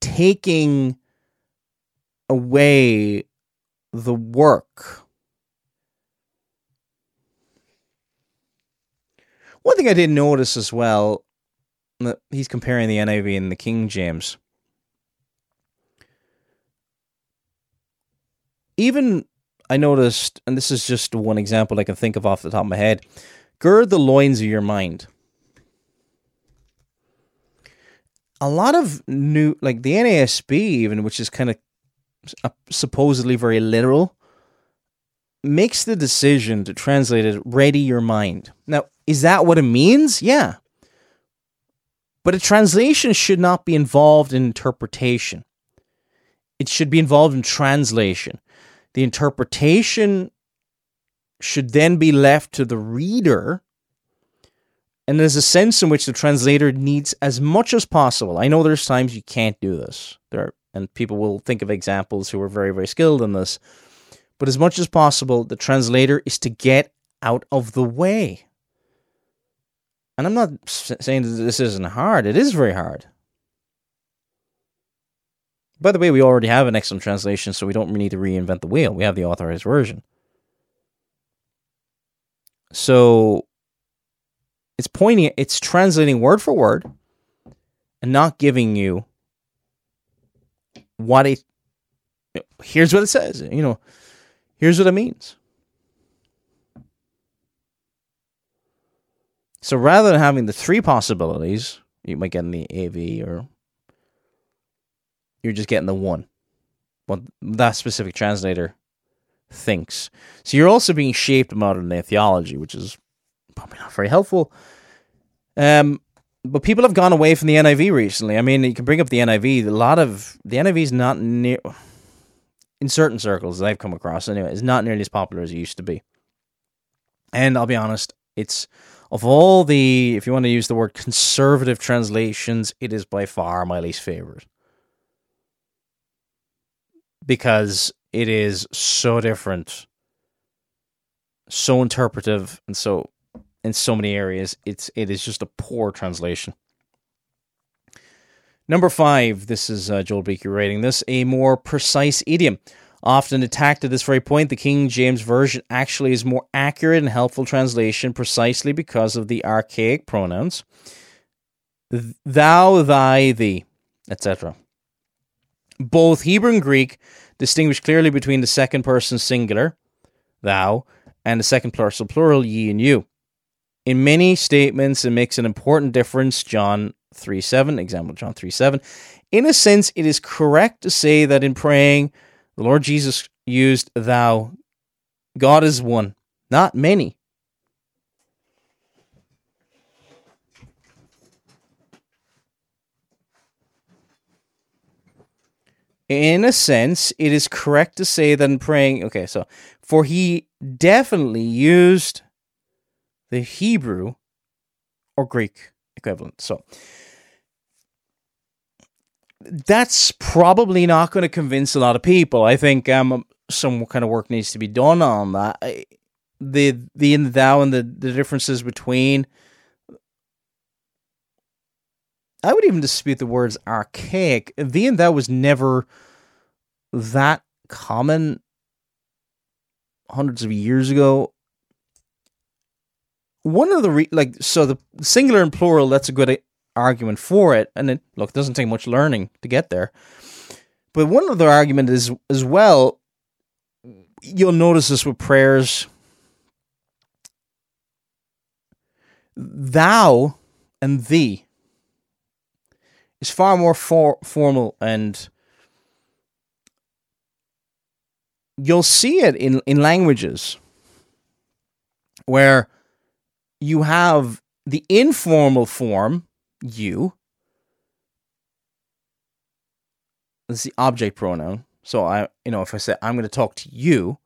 taking away the work. One thing I did notice as well, that he's comparing the NIV and the King James. Even I noticed, and this is just one example I can think of off the top of my head gird the loins of your mind. A lot of new, like the NASB, even, which is kind of supposedly very literal, makes the decision to translate it ready your mind. Now, is that what it means? Yeah. But a translation should not be involved in interpretation. It should be involved in translation. The interpretation should then be left to the reader. And there's a sense in which the translator needs as much as possible. I know there's times you can't do this. There are, and people will think of examples who are very, very skilled in this. But as much as possible, the translator is to get out of the way. And I'm not saying that this isn't hard. It is very hard. By the way, we already have an excellent translation, so we don't need to reinvent the wheel. We have the authorized version. So it's pointing, it's translating word for word and not giving you what it, here's what it says, you know, here's what it means. So rather than having the three possibilities, you might get in the AV or you're just getting the one. What that specific translator thinks. So you're also being shaped modern day theology, which is probably not very helpful. Um, but people have gone away from the NIV recently. I mean, you can bring up the NIV. A lot of the NIV is not near, in certain circles that I've come across anyway, is not nearly as popular as it used to be. And I'll be honest, it's of all the, if you want to use the word conservative translations, it is by far my least favorite because it is so different, so interpretive, and so in so many areas, it's it is just a poor translation. Number five, this is uh, Joel Beeke rating this a more precise idiom. Often attacked at this very point, the King James Version actually is more accurate and helpful translation precisely because of the archaic pronouns thou, thy, thee, etc. Both Hebrew and Greek distinguish clearly between the second person singular, thou, and the second person plural, ye and you. In many statements, it makes an important difference. John 3 7, example John 3 7. In a sense, it is correct to say that in praying, the Lord Jesus used thou. God is one, not many. In a sense, it is correct to say that in praying, okay, so for he definitely used the Hebrew or Greek equivalent. So that's probably not going to convince a lot of people. I think um, some kind of work needs to be done on that. The the in the thou and the, the differences between. I would even dispute the words archaic. The and thou was never that common hundreds of years ago. One of the re- like so the singular and plural that's a good argument for it, and it look it doesn't take much learning to get there. But one other argument is as well. You'll notice this with prayers. Thou and thee is far more for- formal and you'll see it in, in languages where you have the informal form, you, is the object pronoun. So I, you know, if I say I'm going to talk to you,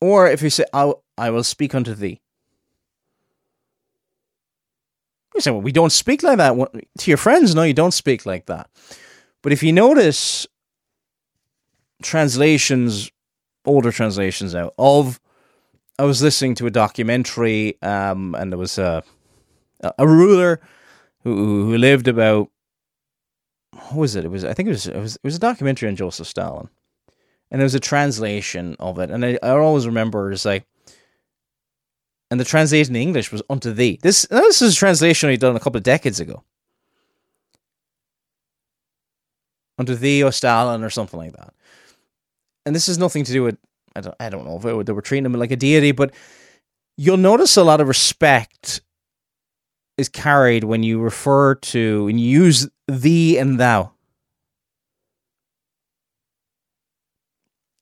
or if you say I, I will speak unto thee. You say, well, we don't speak like that to your friends. No, you don't speak like that. But if you notice translations, older translations out of, I was listening to a documentary, um, and there was a a ruler who who lived about what was it? It was I think it was it was it was a documentary on Joseph Stalin, and there was a translation of it, and I, I always remember it's like, and the translation in English was "unto thee." This this is a translation he done a couple of decades ago. Unto thee, or Stalin, or something like that. And this has nothing to do with I don't I don't know if it, they were treating him like a deity, but you'll notice a lot of respect is carried when you refer to and use thee and thou.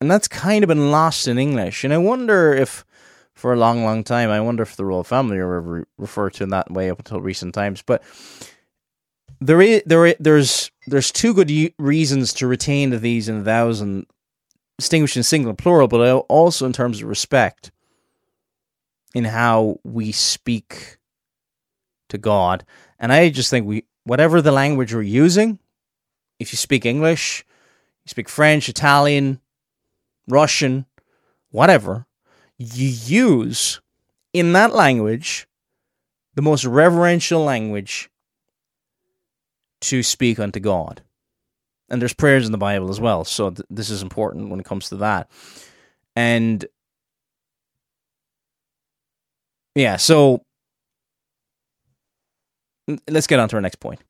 And that's kind of been lost in English. And I wonder if, for a long, long time, I wonder if the royal family are ever referred to in that way up until recent times. But there is, there is, there's there's two good reasons to retain the these and thous and distinguish in single and plural, but also in terms of respect in how we speak to God. And I just think we, whatever the language we're using, if you speak English, you speak French, Italian, Russian, whatever, you use in that language the most reverential language to speak unto God. And there's prayers in the Bible as well. So th- this is important when it comes to that. And yeah, so let's get on to our next point.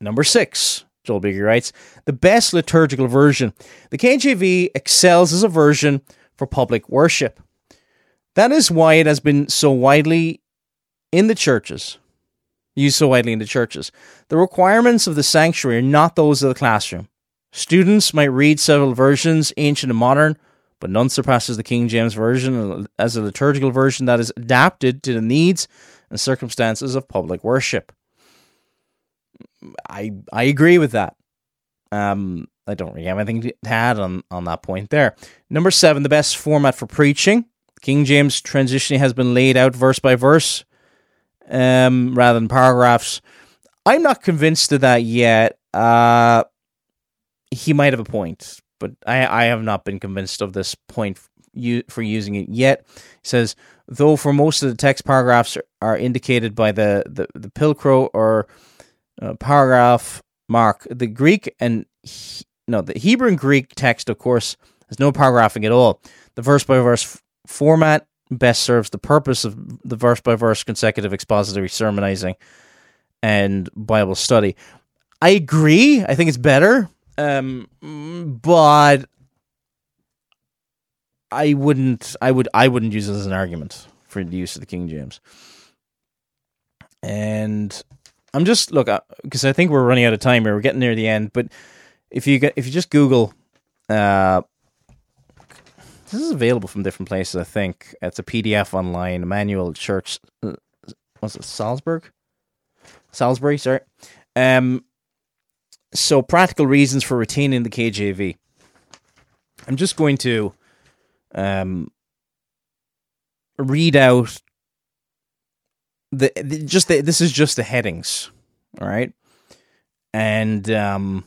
Number six, Joel Beeke writes, the best liturgical version. The KJV excels as a version for public worship. That is why it has been so widely in the churches, used so widely in the churches. The requirements of the sanctuary are not those of the classroom. Students might read several versions, ancient and modern, but none surpasses the King James Version as a liturgical version that is adapted to the needs and circumstances of public worship. I I agree with that. Um, I don't really have anything to add on, on that point there. Number seven, the best format for preaching. King James transitioning has been laid out verse by verse um, rather than paragraphs. I'm not convinced of that yet. Uh, he might have a point, but I, I have not been convinced of this point for using it yet. He says, though for most of the text paragraphs are indicated by the, the, the pilcrow or uh, paragraph mark, the Greek and no, the Hebrew and Greek text, of course, has no paragraphing at all. The verse by verse format best serves the purpose of the verse by verse consecutive expository sermonizing and Bible study. I agree. I think it's better. Um, but I wouldn't. I would. I wouldn't use it as an argument for the use of the King James. And I'm just look because I think we're running out of time here. We're getting near the end, but if you get if you just Google, uh, this is available from different places. I think it's a PDF online. Emmanuel Church, uh, was it Salzburg? Salisbury, sorry. Um, so practical reasons for retaining the KJV. I'm just going to um, read out the, the just the, this is just the headings, all right, and um,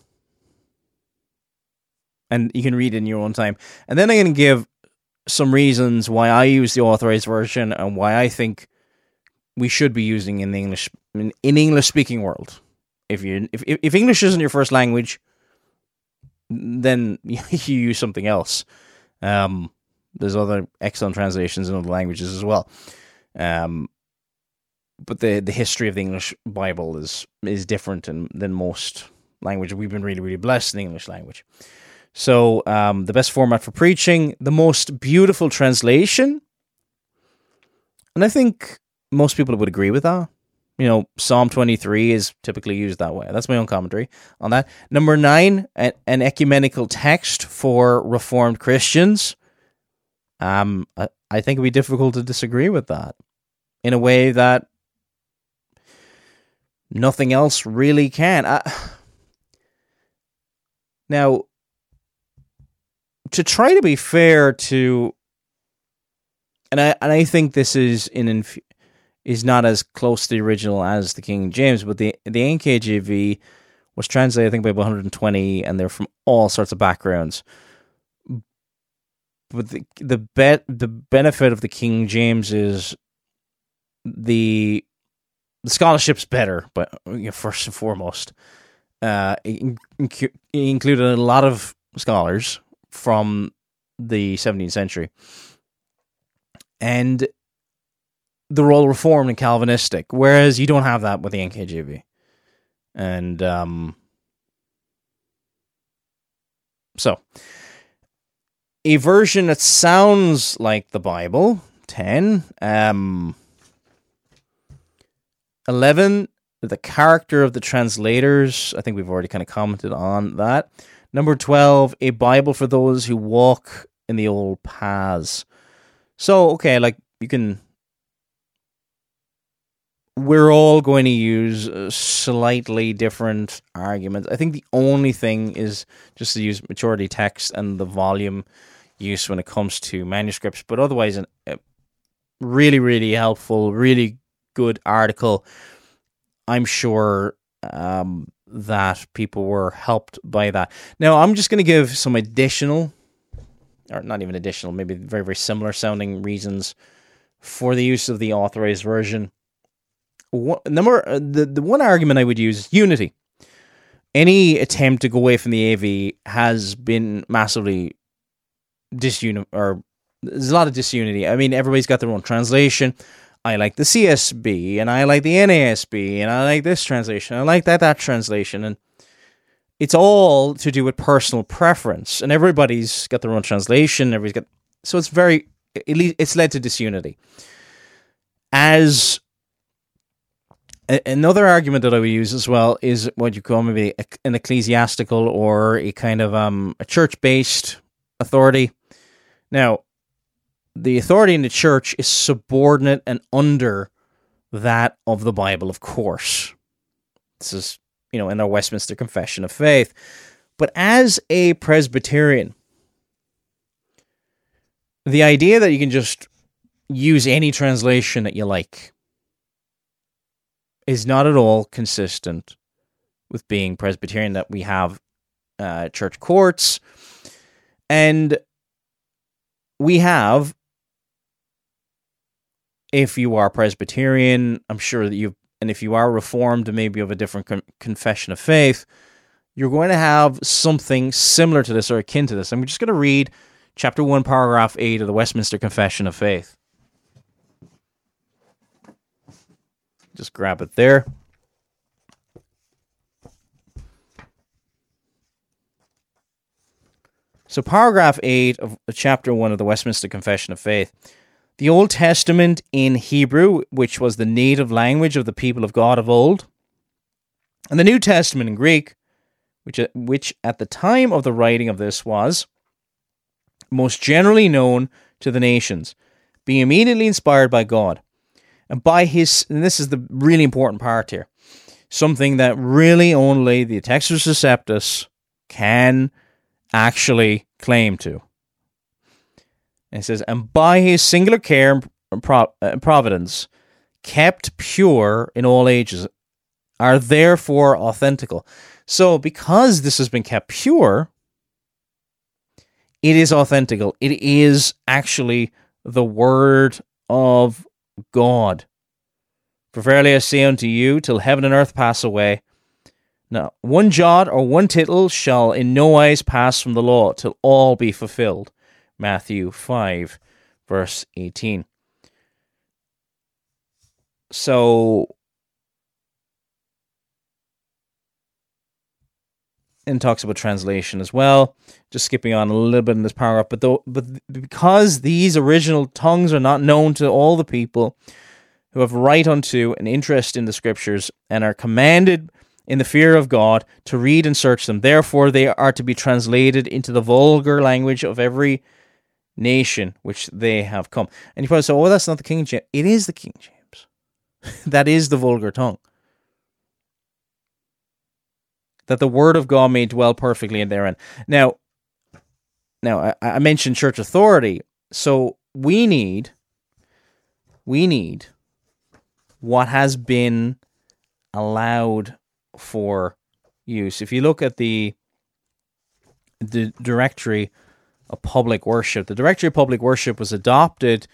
and you can read it in your own time, and then I'm going to give some reasons why I use the authorized version and why I think we should be using in the English in, in English speaking world. If you if if English isn't your first language, then you use something else. Um, there's other excellent translations in other languages as well. Um, but the the history of the English Bible is is different than, than most languages. We've been really really blessed in the English language. So um, the best format for preaching, the most beautiful translation, and I think most people would agree with that. You know, Psalm 23 is typically used that way. That's my own commentary on that. Number nine, an, ecumenical text for Reformed Christians Um, I, I think it'd be difficult to disagree with that in a way that nothing else really can. I, now, to try to be fair to, and I and I think this is in inf- is not as close to the original as the King James, but the the NKJV was translated I think by 120, and they're from all sorts of backgrounds. But the the bet the benefit of the King James is the the scholarship's better, but you know, first and foremost, uh, it, it included a lot of scholars from the 17th century, and they're all reformed and Calvinistic, whereas you don't have that with the NKJV, and um, so a version that sounds like the Bible, ten, um 11, the character of the translators. I think we've already kind of commented on that. Number 12, a Bible for those who walk in the old paths. So, okay, like you can. We're all going to use slightly different arguments. I think the only thing is just to use majority text and the volume use when it comes to manuscripts, but otherwise, a really, really helpful, really good article. I'm sure um, that people were helped by that. Now, I'm just going to give some additional, or not even additional, maybe very, very similar sounding reasons for the use of the authorized version. Number uh, the, the one argument I would use is unity. Any attempt to go away from the AV has been massively disunity, or there's a lot of disunity. I mean, everybody's got their own translation. I like the CSB and I like the NASB and I like this translation. I like that that translation and it's all to do with personal preference and everybody's got their own translation. Everybody's got so it's very it's led to disunity. As another argument that I would use as well is what you call maybe an ecclesiastical or a kind of um a church based authority. Now, the authority in the church is subordinate and under that of the Bible, of course. This is, you know, in our Westminster Confession of Faith. But as a Presbyterian, the idea that you can just use any translation that you like is not at all consistent with being Presbyterian, that we have uh, church courts and we have if you are Presbyterian, I'm sure that you and if you are Reformed, maybe of a different con- confession of faith, you're going to have something similar to this or akin to this. I'm just going to read chapter 1, paragraph 8 of the Westminster Confession of Faith. Just grab it there. So, paragraph 8 of chapter 1 of the Westminster Confession of Faith the Old Testament in Hebrew, which was the native language of the people of God of old, and the New Testament in Greek, which, uh, which at the time of the writing of this was most generally known to the nations, being immediately inspired by God. And by his, and this is the really important part here, something that really only the Textus Receptus can actually claim to. It says, and by his singular care and providence, kept pure in all ages, are therefore authentical. So, because this has been kept pure, it is authentical. It is actually the word of God. For verily I say unto you, till heaven and earth pass away, now one jot or one tittle shall in no wise pass from the law, till all be fulfilled. Matthew 5, verse 18. So, and talks about translation as well. Just skipping on a little bit in this paragraph, but though, but because these original tongues are not known to all the people who have right unto an interest in the scriptures and are commanded in the fear of God to read and search them, therefore they are to be translated into the vulgar language of every nation which they have come. And you probably say, oh, that's not the King James. It is the King James. that is the vulgar tongue. That the word of God may dwell perfectly in therein. Now, now I, I mentioned church authority. So we need, we need what has been allowed for use. If you look at the the directory of public worship, the directory of public worship was adopted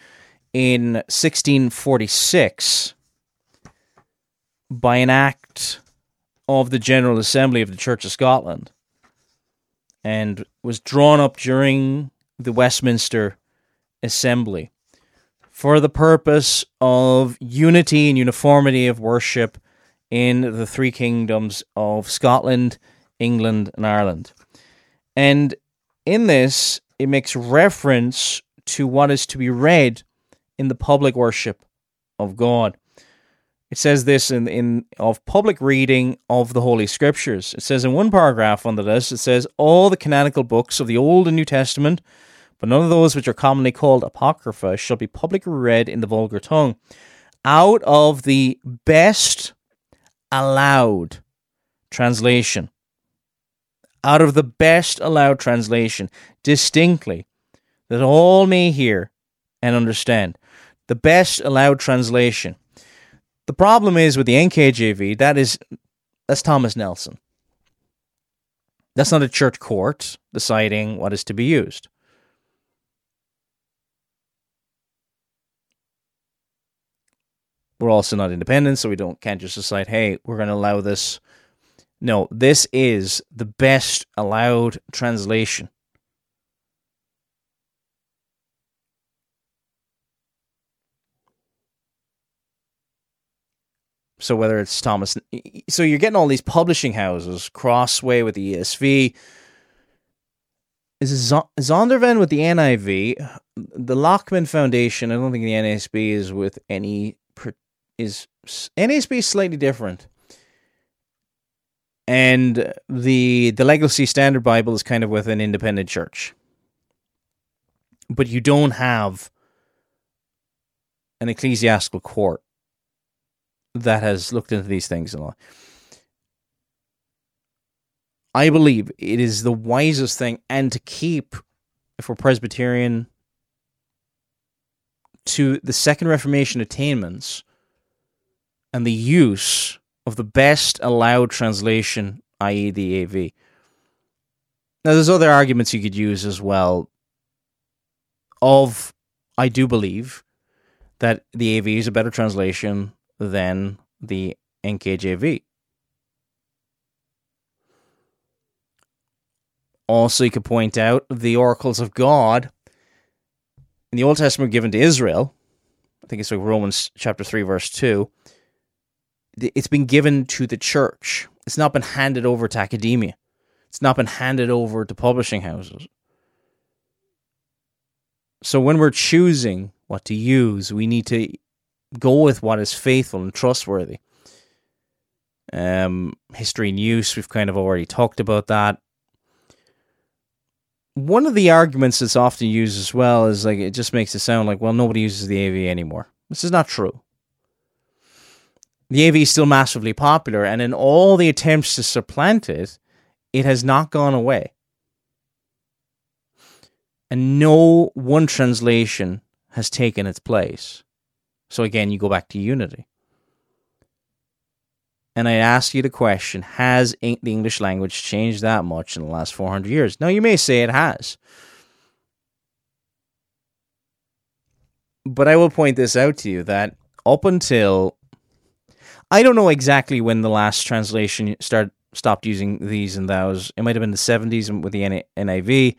in 1646 by an act of the General Assembly of the Church of Scotland and was drawn up during the Westminster Assembly for the purpose of unity and uniformity of worship in the three kingdoms of Scotland, England, and Ireland. And in this, it makes reference to what is to be read in the public worship of God. It says this in, in of public reading of the Holy Scriptures. It says in one paragraph under this, it says all the canonical books of the Old and New Testament, but none of those which are commonly called apocrypha, shall be publicly read in the vulgar tongue, out of the best allowed translation. Out of the best allowed translation, distinctly, that all may hear and understand. The best allowed translation. The problem is with the NKJV, that is that's Thomas Nelson. That's not a church court deciding what is to be used. we're also not independent, so we don't can't just decide, hey, we're going to allow this. No, this is the best allowed translation. So whether it's Thomas, so you're getting all these publishing houses, Crossway with the ESV, is Zondervan with the NIV, the Lockman Foundation. I don't think the NASB is with any is NASB is slightly different. And the the Legacy Standard Bible is kind of with an independent church. But you don't have an ecclesiastical court that has looked into these things a lot. I believe it is the wisest thing and to keep if we're Presbyterian to the Second Reformation attainments and the use of the best allowed translation, i.e., the AV. Now, there's other arguments you could use as well. Of, I do believe that the AV is a better translation than the NKJV. Also, you could point out the oracles of God in the Old Testament given to Israel. I think it's like Romans chapter 3, verse 2 it's been given to the church. It's not been handed over to academia. It's not been handed over to publishing houses. So when we're choosing what to use, we need to go with what is faithful and trustworthy. Um, history and use, we've kind of already talked about that. One of the arguments that's often used as well is like it just makes it sound like, well, nobody uses the AV anymore. This is not true the AV is still massively popular, and in all the attempts to supplant it, it has not gone away. And no one translation has taken its place. So again, you go back to unity. And I ask you the question Has the English language changed that much in the last 400 years? Now, you may say it has. But I will point this out to you that up until I don't know exactly when the last translation start stopped using thees and thous. It might have been the 70s with the NIV.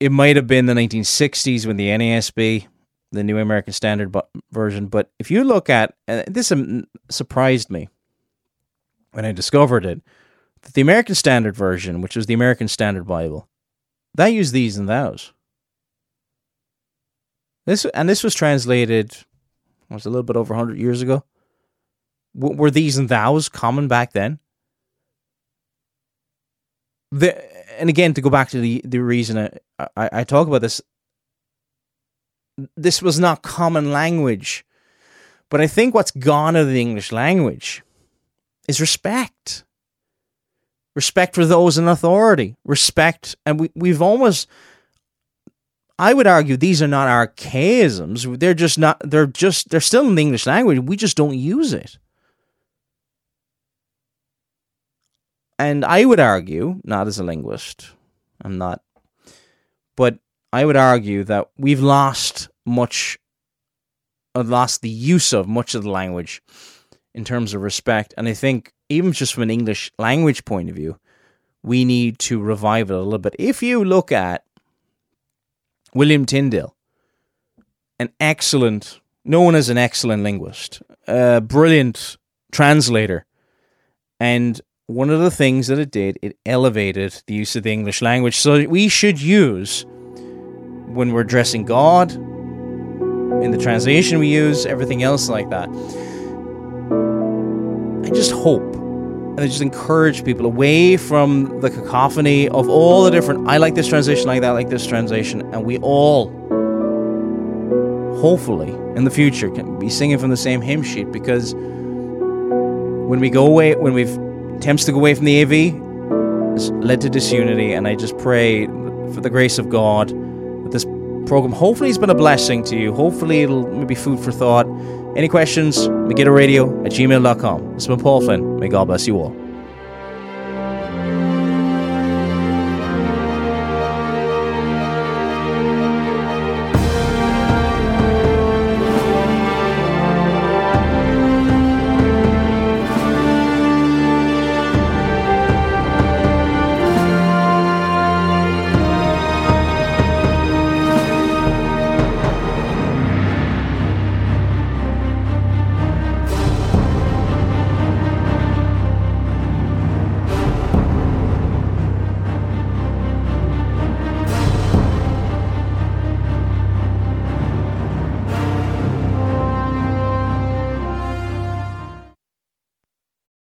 It might have been the 1960s when the NASB, the New American Standard version. But if you look at this, um, surprised me when I discovered it that the American Standard version, which was the American Standard Bible, that used thees and thous. This and this was translated was a little bit over 100 years ago. W- were thees and thous common back then? The, and again, to go back to the the reason I, I, I talk about this, this was not common language, but I think what's gone out of the English language is respect, respect for those in authority, respect, and we we've almost. I would argue these are not archaisms. They're just not. They're just. They're still in the English language. We just don't use it. And I would argue, not as a linguist, I'm not, but I would argue that we've lost much, uh, lost the use of much of the language in terms of respect. And I think, even just from an English language point of view, we need to revive it a little bit. If you look at William Tyndale, an excellent, known as an excellent linguist, a brilliant translator, and one of the things that it did, it elevated the use of the English language. So we should use when we're addressing God, in the translation we use, everything else like that. I just hope and I just encourage people away from the cacophony of all the different I like this translation, like that, like this translation, and we all hopefully in the future can be singing from the same hymn sheet because when we go away when we've attempts to go away from the AV has led to disunity, and I just pray for the grace of God that this program hopefully has been a blessing to you. Hopefully, it'll maybe food for thought. Any questions? Megiddo Radio at gmail.com. Has been Paul Flynn. May God bless you all.